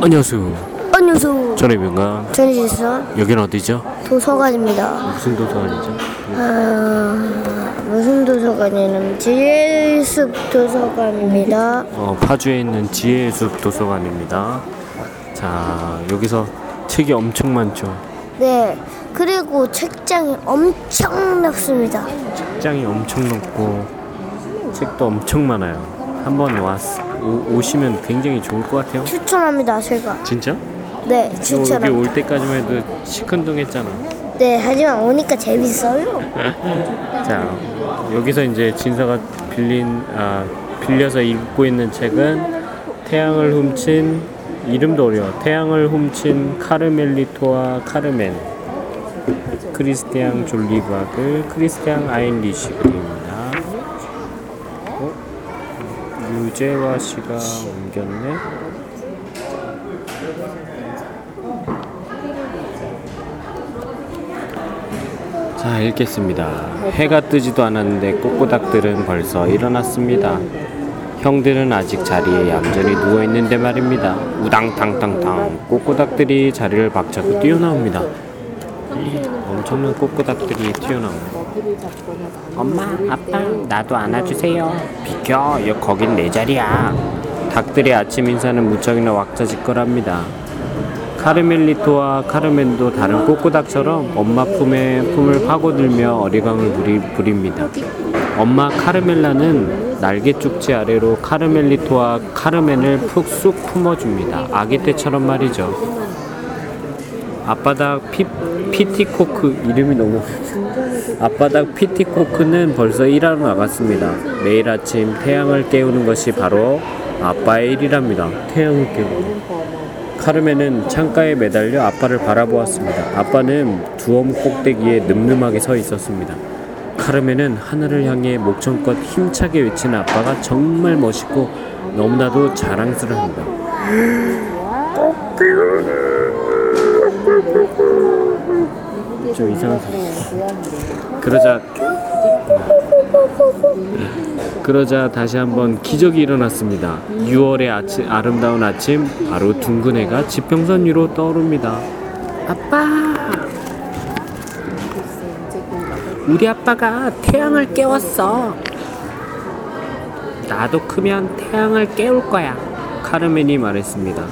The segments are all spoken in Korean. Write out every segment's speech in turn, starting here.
안녕하세요. 안녕하세요. 저는 명가. 전희지서 여기는 어디죠? 도서관입니다. 무슨 도서관이죠? 아, 무슨 도서관이냐면 지혜숲 도서관입니다. 어, 파주에 있는 지혜의 숲 도서관입니다. 자, 여기서 책이 엄청 많죠. 네. 그리고 책장이 엄청 넓습니다. 책장이 엄청 높고 책도 엄청 많아요. 한번 왔 오, 오시면 굉장히 좋을 것 같아요. 추천합니다, 제가. 진짜? 네, 너 여기 추천합니다. 올 때까지만 해도 시큰둥했잖아. 네, 하지만 오니까 재밌어요. 자, 여기서 이제 진서가 빌린 아, 빌려서 읽고 있는 책은 태양을 훔친 이름도 어려워. 태양을 훔친 카르멜리토와 카르멘. 크리스티앙 졸리바그 크리스티앙 아인리시 그림입니다. 어? 유재화 씨가 옮겼네. 자 읽겠습니다. 해가 뜨지도 않았는데 꼬꼬닥들은 벌써 일어났습니다. 형들은 아직 자리에 얌전히 누워 있는데 말입니다. 우당탕탕탕 꼬꼬닥들이 자리를 박차고 뛰어나옵니다. 엄청난 꼬꼬닥들이 튀어나옵니다. 엄마, 아빠, 나도 안아주세요. 비켜, 여 거긴 내 자리야. 닭들의 아침 인사는 무척이나 왁자지껄합니다. 카르멜리토와 카르멘도 다른 꼬꼬닥처럼 엄마 품에 품을 파고들며 어리광을 부리, 부립니다. 엄마 카르멜라는 날개 쪽지 아래로 카르멜리토와 카르멘을 푹 쑥 품어줍니다. 아기 때처럼 말이죠. 앞바닥 피, 피티코크 이름이 너무 앞바닥 피티코크는 벌써 일하러 나갔습니다. 매일 아침 태양을 깨우는 것이 바로 아빠의 일이랍니다. 태양을 깨우는. 카르멘은 창가에 매달려 아빠를 바라보았습니다. 아빠는 두엄 꼭대기에 늠름하게 서 있었습니다. 카르멘은 하늘을 향해 목청껏 힘차게 외치는 아빠가 정말 멋있고 너무나도 자랑스러합니다. 저 이상한 소리. 그러자 그러자 다시 한번 기적이 일어났습니다. 6월의 아침, 아름다운 아침, 바로 둥근 해가 지평선 위로 떠오릅니다. 아빠! 우리 아빠가 태양을 깨웠어. 나도 크면 태양을 깨울 거야. 카르멘이 말했습니다.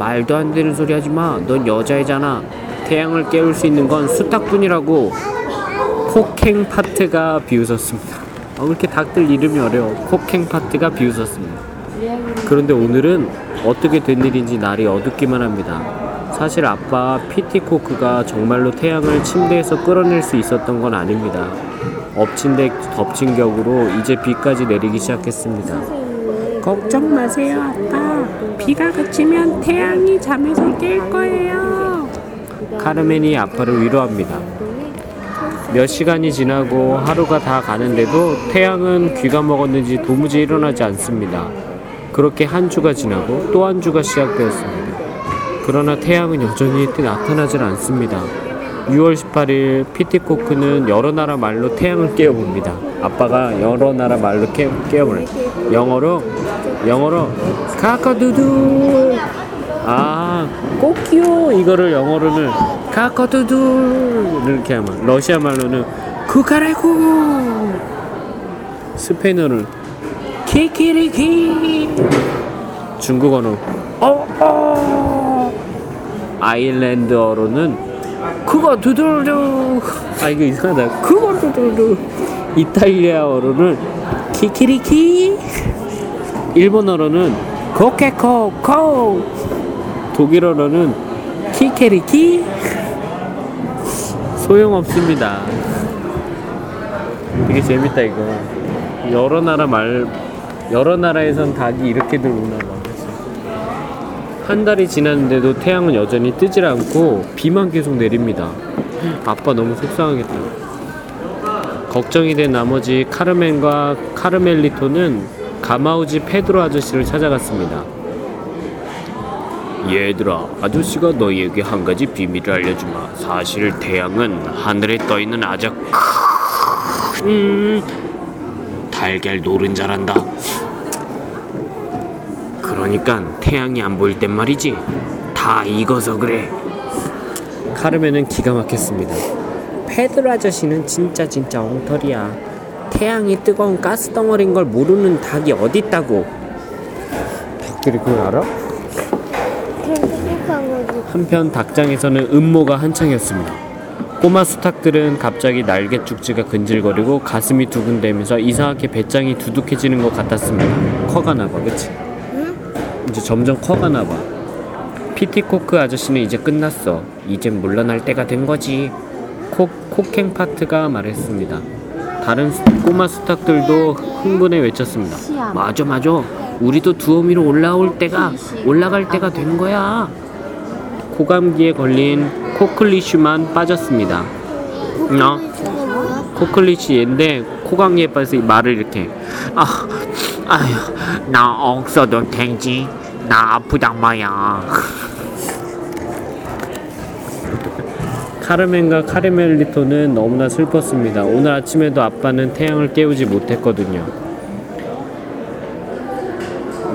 말도 안 되는 소리 하지 마. 넌 여자애잖아. 태양을 깨울 수 있는 건 수탉뿐이라고. 코캥 파트가 비웃었습니다. 어, 그렇게 닭들 이름이 어려워. 코캥 파트가 비웃었습니다. 그런데 오늘은 어떻게 된 일인지 날이 어둡기만 합니다. 사실 아빠 피티코크가 정말로 태양을 침대에서 끌어낼 수 있었던 건 아닙니다. 엎친 데 덮친 격으로 이제 비까지 내리기 시작했습니다. 걱정 마세요, 아빠. 비가 그치면 태양이 잠에서 깰 거예요. 카르멘이 아빠를 위로합니다. 몇 시간이 지나고 하루가 다 가는데도 태양은 귀가 먹었는지 도무지 일어나지 않습니다. 그렇게 한 주가 지나고 또 한 주가 시작되었습니다. 그러나 태양은 여전히 나타나질 않습니다. 6월 18일 피티코크는 여러 나라 말로 태양을 깨워봅니다. 아빠가 여러 나라 말로 깨, 깨워버려요. 영어로 영어로 카카두두 아. 꼬끼요 이거를 영어로는 카카두두 이렇게 하면 러시아 말로는 쿠카레쿠 스페인어는 키키리키 중국어는 어어. 아일랜드어로는 그거 두두두 아 이거 이상하다. 그거 두두두 이탈리아어로는 키키리키 일본어로는 코케코코 독일어로는 키케리키? 소용없습니다. 되게 재밌다 이거. 여러 나라 말 여러 나라에선 닭이 이렇게들 그치? 한 달이 지났는데도 태양은 여전히 뜨질 않고 비만 계속 내립니다. 아빠 너무 속상하겠다. 걱정이 된 나머지 카르멘과 카르멜리토는 가마우지 페드로 아저씨를 찾아갔습니다. 얘들아, 아저씨가 너희에게 한 가지 비밀을 알려주마. 사실 태양은 하늘에 떠 있는 아주 큰 달걀 노른자란다. 그러니 가니까 태양이 안 보일 땐 말이지. 다 익어서 그래. 카르멘은 기가 막혔습니다. 페드로 아저씨는 진짜 진짜 엉터리야. 태양이 뜨거운 가스 덩어리인 걸 모르는 닭이 어딨다고. 닭들이 그걸 알아? 한편 닭장에서는 음모가 한창이었습니다. 꼬마 수탉들은 갑자기 날개 쭉지가 근질거리고 가슴이 두근대면서 이상하게 배짱이 두둑해지는 것 같았습니다. 커가나 봐, 그치? 이제 점점 커가나 봐. 피티코크 아저씨는 이제 끝났어. 이젠 물러날 때가 된 거지. 코, 코캥 파트가 말했습니다. 다른 수- 꼬마 수탉들도 흥분해 외쳤습니다. 맞아, 맞아. 우리도 두엄 위로 올라올 때가 올라갈 때가 된 거야. 코감기에 걸린 코클리슈만 빠졌습니다. 어? 코클리시인데 코감기에 빠져서 이 말을 이렇게 아, 아휴, 나 없어도 되지. 나 아프단 말이야. 카르멘과 카르멜리토는 너무나 슬펐습니다. 오늘 아침에도 아빠는 태양을 깨우지 못했거든요.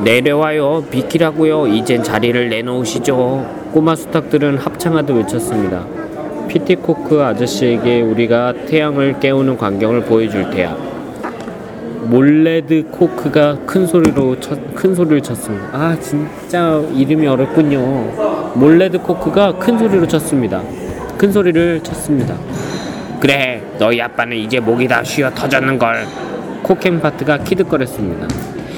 내려와요. 비키라고요. 이젠 자리를 내놓으시죠. 꼬마 수탉들은 합창하듯 외쳤습니다. 피티코크 아저씨에게 우리가 태양을 깨우는 광경을 보여줄 테야. 몰레드 코크가 큰 소리로 쳤, 큰 소리를 쳤습니다. 아 진짜 이름이 어렵군요. 몰레드 코크가 큰 소리로 쳤습니다. 큰 소리를 쳤습니다. 그래, 너희 아빠는 이제 목이 다 쉬어 터졌는 걸. 코캥 파트가 키득거렸습니다.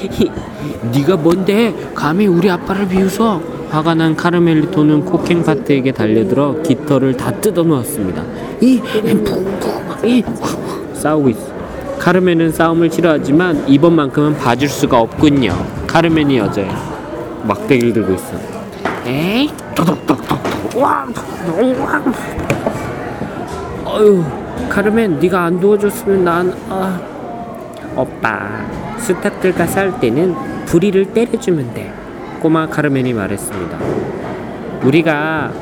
히, 네가 뭔데 감히 우리 아빠를 비웃어? 화가 난 카르멜리토는 코캥 파트에게 달려들어 깃털을 다 뜯어놓았습니다. 이, 이, 싸우고 있어. 카르멘은 싸움을 싫어하지만 이번만큼은 봐줄 수가 없군요. 카르멘이 여자야. 막대기를 들고 있어. 에이. 어휴, 카르멘, 네가 안 도와줬으면 난 아. 오빠, 스탁들과 싸울 때는 부리를 때려주면 돼. 꼬마 카르멘이 말했습니다. 우리가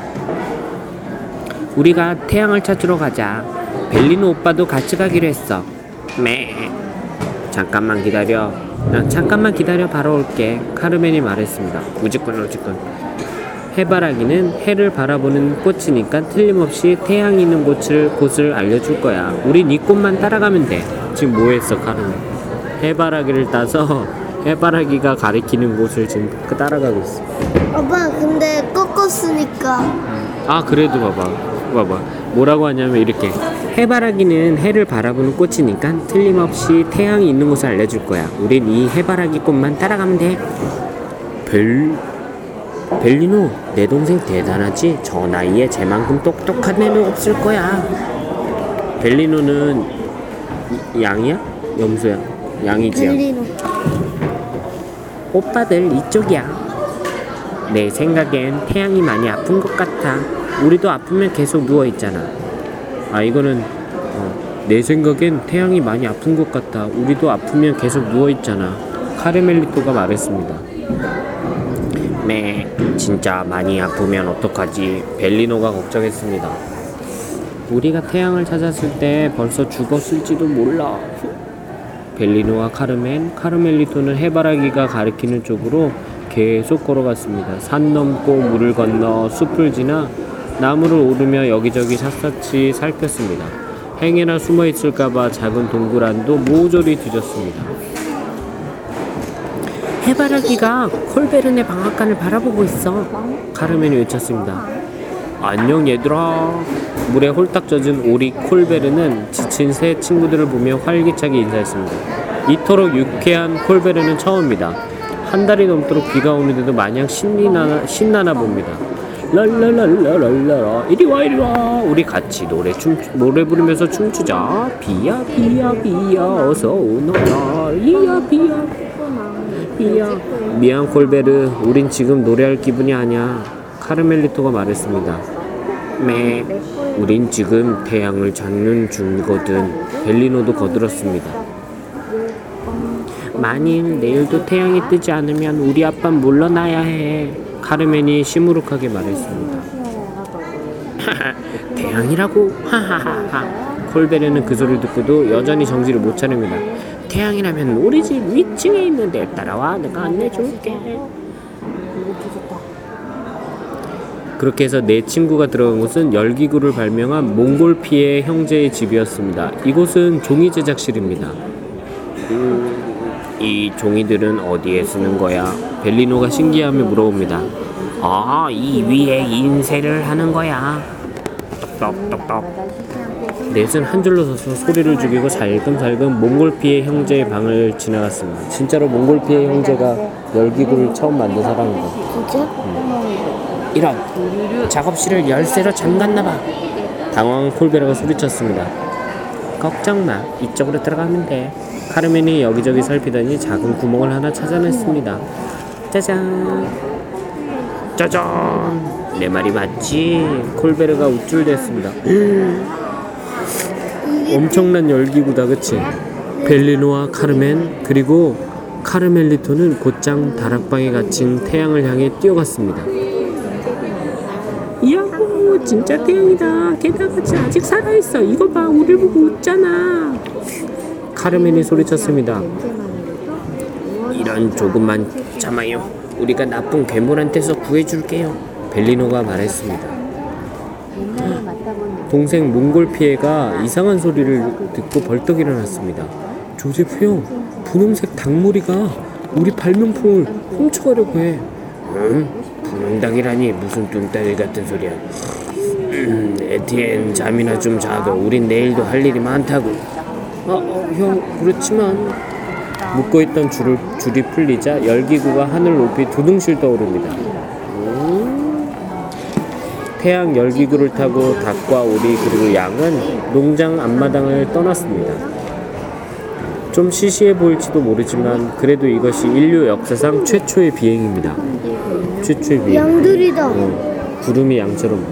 우리가 태양을 찾으러 가자. 벨리노 오빠도 같이 가기로 했어. 매. 잠깐만 기다려. 난 잠깐만 기다려 바로 올게. 카르멘이 말했습니다. 우직군 우직군. 해바라기는 해를 바라보는 꽃이니까 틀림없이 태양이 있는 곳을 곳을 알려줄 거야. 우린 이 꽃만 따라가면 돼. 지금 뭐 했어, 카르멘? 해바라기를 따서 해바라기가 가리키는 곳을 지금 따라가고 있어. 아빠 근데 꺾었으니까. 아 그래도 봐봐. 봐봐. 뭐라고 하냐면 이렇게. 해바라기는 해를 바라보는 꽃이니까 틀림없이 태양이 있는 곳을 알려줄 거야. 우린 이 해바라기 꽃만 따라가면 돼벨 벨리노 내 동생 대단하지? 저 나이에 쟤만큼 똑똑한 애는 없을 거야. 벨리노는 이- 양이야? 염소야 양이지 양. 벨리노 오빠들 이쪽이야. 내 생각엔 태양이 많이 아픈 것 같아. 우리도 아프면 계속 누워 있잖아. 아 이거는 어, 내 생각엔 태양이 많이 아픈 것 같아. 우리도 아프면 계속 누워 있잖아. 카르멜리토가 말했습니다. 네, 진짜 많이 아프면 어떡하지? 벨리노가 걱정했습니다. 우리가 태양을 찾았을 때 벌써 죽었을지도 몰라. 벨리노와 카르멘, 카르멜리토는 해바라기가 가리키는 쪽으로 계속 걸어갔습니다. 산 넘고 물을 건너 숲을 지나 나무를 오르며 여기저기 샅샅이 살폈습니다. 행여나 숨어 있을까봐 작은 동굴 안도 모조리 뒤졌습니다. 해바라기가 콜베르네 방앗간을 바라보고 있어. 카르멘이 외쳤습니다. 안녕 얘들아. 물에 홀딱 젖은 오리 콜베르는 지친 새 친구들을 보며 활기차게 인사했습니다. 이토록 유쾌한 콜베르는 처음입니다. 한 달이 넘도록 비가 오는데도 마냥 신나나, 신나나 봅니다. 랄랄랄랄랄라 이리 와 이리 와. 우리 같이 노래 춤 노래 부르면서 춤추자. 비야 비야 비야 어서 오너라. 이야 비야. 비야. 미안 콜베르. 우린 지금 노래할 기분이 아니야. 카르멜리토가 말했습니다 매 우린 지금 태양을 찾는 중이거든. 벨리노도 거들었습니다. 만일 내일도 태양이 뜨지 않으면 우리 아빠는 물러나야 해. 카르멘이 시무룩하게 말했습니다. 태양이라고? 하하하하. 콜베르는 그 소리를 듣고도 여전히 정신을 못 차립니다. 태양이라면 우리 집 위층에 있는 데 따라와. 내가 안내줄게 그렇게 해서 내 친구가 들어간 곳은 열기구를 발명한 몽골피의 형제의 집이었습니다. 이곳은 종이 제작실입니다. 음, 이 종이들은 어디에 쓰는 거야? 벨리노가 신기함에 물어봅니다. 아, 이 위에 인쇄를 하는 거야. 똑똑똑. 넷은 한 줄로 서서 소리를 죽이고 살금살금 몽골피의 형제의 방을 지나갔습니다. 진짜로 몽골피의 형제가 열기구를 처음 만든 사람이다. 진짜? 이런 작업실을 열쇠로 잠갔나봐. 당황한 콜베르가 소리쳤습니다. 걱정 마, 이쪽으로 들어가면 돼. 카르멘이 여기저기 살피더니 작은 구멍을 하나 찾아냈습니다. 짜잔, 짜잔. 내 말이 맞지? 콜베르가 우쭐댔습니다. 엄청난 열기구다, 그치? 벨리노와 카르멘 그리고 카르멜리토는 곧장 다락방에 갇힌 태양을 향해 뛰어갔습니다. 진짜 태양이다. 게다가 아직 살아있어. 이거 봐. 우릴 보고 웃잖아. 카르멘이 소리쳤습니다. 이런 조금만 참아요. 우리가 나쁜 괴물한테서 구해줄게요. 벨리노가 말했습니다. 동생 몽골 피해가 이상한 소리를 듣고 벌떡 일어났습니다. 조제프 형 분홍색 닭무리가 우리 발명품을 훔쳐가려고 해. 응? 분홍닭이라니 무슨 뚱따리 같은 소리야 음, 에티엔 잠이나 좀 자도 우린 내일도 할 일이 많다고. 어, 어, 형 그렇지만 묶어있던 줄을, 줄이 풀리자 열기구가 하늘 높이 두둥실 떠오릅니다. 음. 태양 열기구를 타고 닭과 오리 그리고 양은 농장 앞마당을 떠났습니다. 좀 시시해 보일지도 모르지만 그래도 이것이 인류 역사상 최초의 비행입니다. 최초의 비행. 양들이다. 어, 구름이 양처럼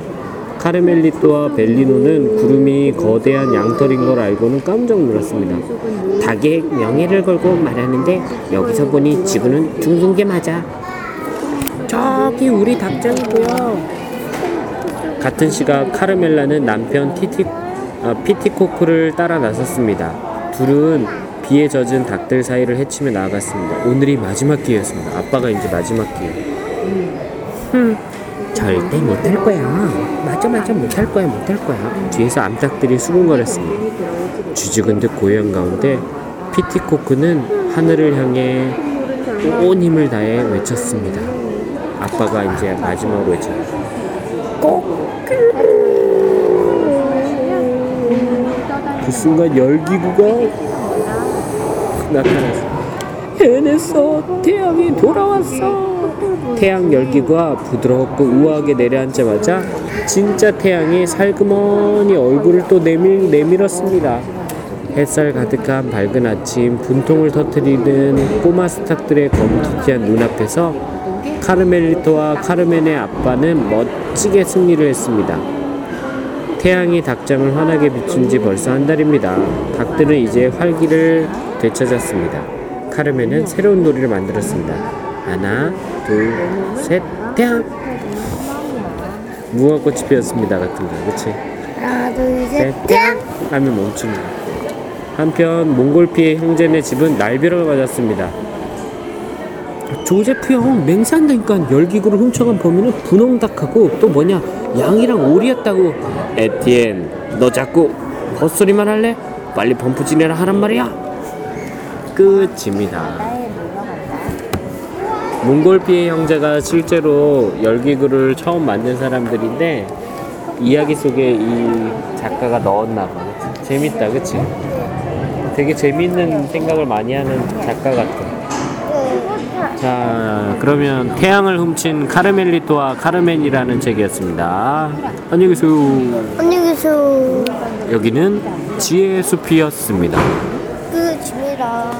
카르멜리토와 벨리노는 구름이 거대한 양털인 걸 알고는 깜짝 놀랐습니다. 닭의 명예를 걸고 말하는데 여기서 보니 지구는 둥근 게 맞아. 저기 우리 닭장이고요. 같은 시각 카르멜라는 남편 티티 어, 피티코크를 따라 나섰습니다. 둘은 비에 젖은 닭들 사이를 헤치며 나아갔습니다. 오늘이 마지막 기회였습니다. 아빠가 이제 마지막 기회. 절대 못할 거야. 맞아 맞아 못할 거야 못할 거야. 뒤에서 암탉들이 수군거렸습니다. 쥐죽은 듯 고요한 가운데 피티코크는 하늘을 향해 온 힘을 다해 외쳤습니다. 아빠가 이제 마지막으로 외쳐. 그 순간 열기구가 나타났어. 해냈어. 태양이 돌아왔어. 태양 열기가 부드럽고 우아하게 내려앉자마자 진짜 태양이 살그머니 얼굴을 또 내밀, 내밀었습니다. 햇살 가득한 밝은 아침 분통을 터뜨리는 꼬마 스탁들의 검투티한 눈앞에서 카르멜리토와 카르멘의 아빠는 멋지게 승리를 했습니다. 태양이 닭장을 환하게 비춘 지 벌써 한 달입니다. 닭들은 이제 활기를 되찾았습니다. 카르멘은 새로운 놀이를 만들었습니다. 하나, 둘, 셋, 태양! 무화꽃이 피었습니다. 같은 거, 그치? 하나, 둘, 셋, 셋, 태양. 하면 멈춥니다. 한편 몽골피의 형제네 집은 날벼락을 맞았습니다. 조제프 형 맹세한다니까 열기구를 훔쳐간 범인은 분홍닭하고 또 뭐냐 양이랑 오리였다고 에티엔 너 자꾸 헛소리만 할래? 빨리 범프진이라 하란 말이야 끝입니다 몽골피의 형제가 실제로 열기구를 처음 만든 사람들인데 이야기 속에 이 작가가 넣었나 봐 재밌다 그치? 되게 재밌는 생각을 많이 하는 작가 같아 자, 그러면 태양을 훔친 카르멜리토와 카르멘이라는 책이었습니다. 안녕히 계세요. 안녕히 계세요. 여기는 지혜의 숲이었습니다. 끝입니다.